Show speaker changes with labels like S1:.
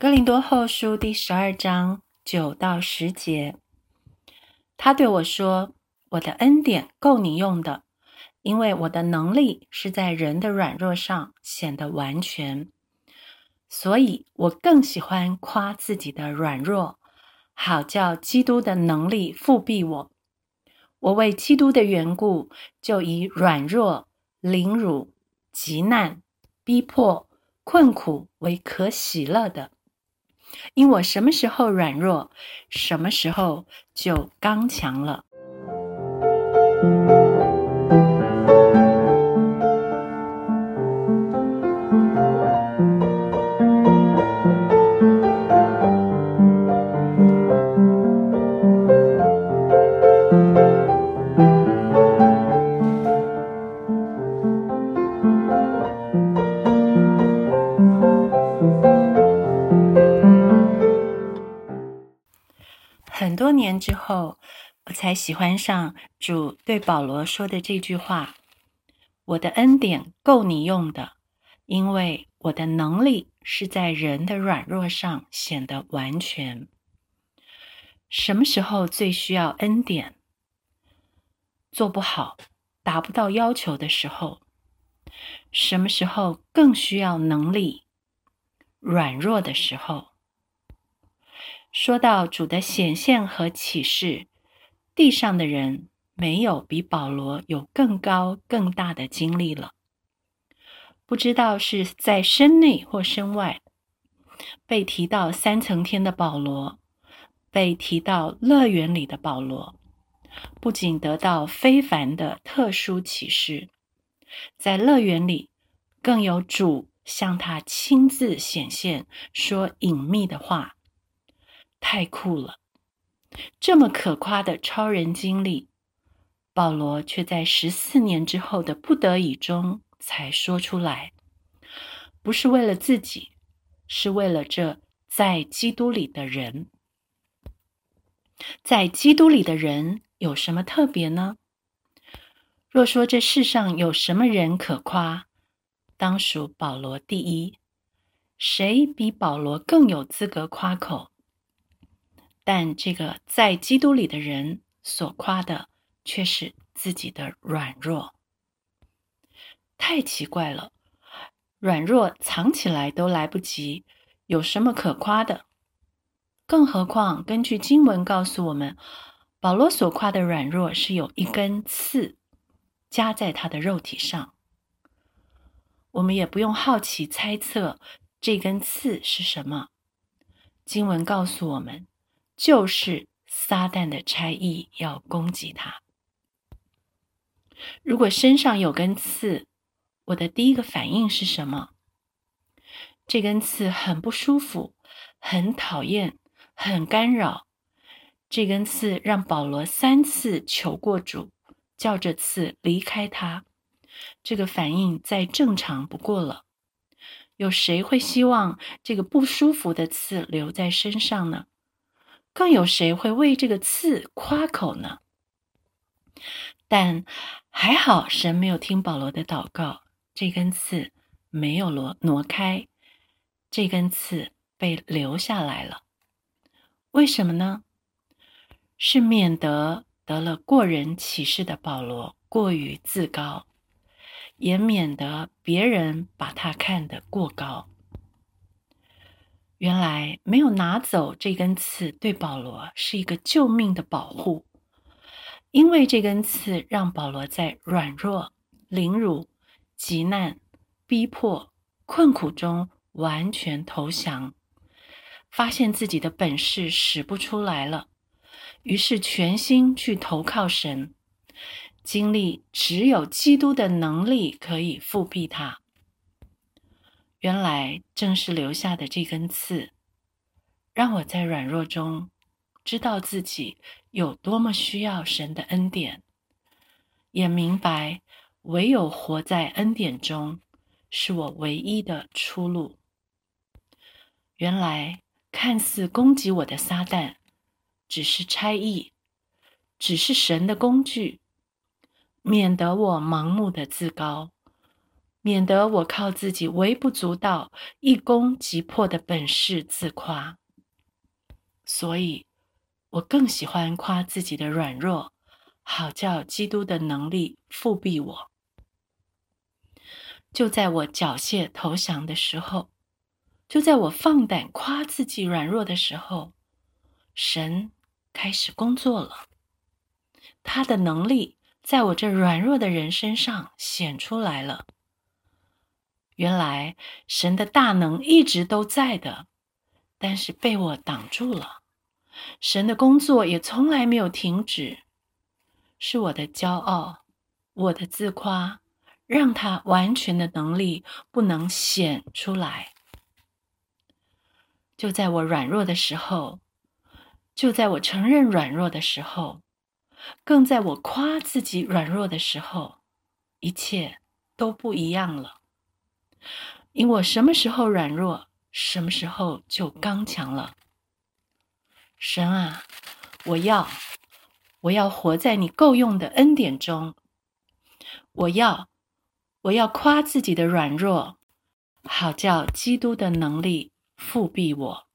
S1: 哥林多后书第十二章九到十节，他对我说：“我的恩典够你用的，因为我的能力是在人的软弱上显得完全。所以我更喜欢夸自己的软弱，好叫基督的能力复庇我。我为基督的缘故，就以软弱、凌辱、极难、逼迫、困苦为可喜乐的。因我什么时候软弱，什么时候就刚强了。”年之后，我才喜欢上主对保罗说的这句话：“我的恩典够你用的，因为我的能力是在人的软弱上显得完全。”什么时候最需要恩典？做不好、达不到要求的时候。什么时候更需要能力？软弱的时候。说到主的显现和启示，地上的人没有比保罗有更高更大的经历了。不知道是在身内或身外，被提到三层天的保罗，被提到乐园里的保罗，不仅得到非凡的特殊启示，在乐园里更有主向他亲自显现，说隐秘的话。太酷了！这么可夸的超人经历，保罗却在十四年之后的不得已中才说出来。不是为了自己，是为了这在基督里的人。在基督里的人有什么特别呢？若说这世上有什么人可夸，当属保罗第一。谁比保罗更有资格夸口？但这个在基督里的人所夸的，却是自己的软弱。太奇怪了，软弱藏起来都来不及，有什么可夸的？更何况，根据经文告诉我们，保罗所夸的软弱是有一根刺加在他的肉体上。我们也不用好奇猜测这根刺是什么。经文告诉我们。就是撒旦的差役要攻击他。如果身上有根刺，我的第一个反应是什么？这根刺很不舒服，很讨厌，很干扰。这根刺让保罗三次求过主，叫这刺离开他。这个反应再正常不过了。有谁会希望这个不舒服的刺留在身上呢？更有谁会为这个刺夸口呢？但还好，神没有听保罗的祷告，这根刺没有挪挪开，这根刺被留下来了。为什么呢？是免得得了过人启示的保罗过于自高，也免得别人把他看得过高。原来没有拿走这根刺，对保罗是一个救命的保护，因为这根刺让保罗在软弱、凌辱、极难、逼迫、困苦中完全投降，发现自己的本事使不出来了，于是全心去投靠神，经历只有基督的能力可以复辟他。原来正是留下的这根刺，让我在软弱中知道自己有多么需要神的恩典，也明白唯有活在恩典中是我唯一的出路。原来看似攻击我的撒旦，只是差役，只是神的工具，免得我盲目的自高。免得我靠自己微不足道、一攻即破的本事自夸。所以，我更喜欢夸自己的软弱，好叫基督的能力复庇我。就在我缴械投降的时候，就在我放胆夸自己软弱的时候，神开始工作了。他的能力在我这软弱的人身上显出来了。原来神的大能一直都在的，但是被我挡住了。神的工作也从来没有停止，是我的骄傲，我的自夸，让他完全的能力不能显出来。就在我软弱的时候，就在我承认软弱的时候，更在我夸自己软弱的时候，一切都不一样了。因我什么时候软弱，什么时候就刚强了。神啊，我要，我要活在你够用的恩典中。我要，我要夸自己的软弱，好叫基督的能力复庇我。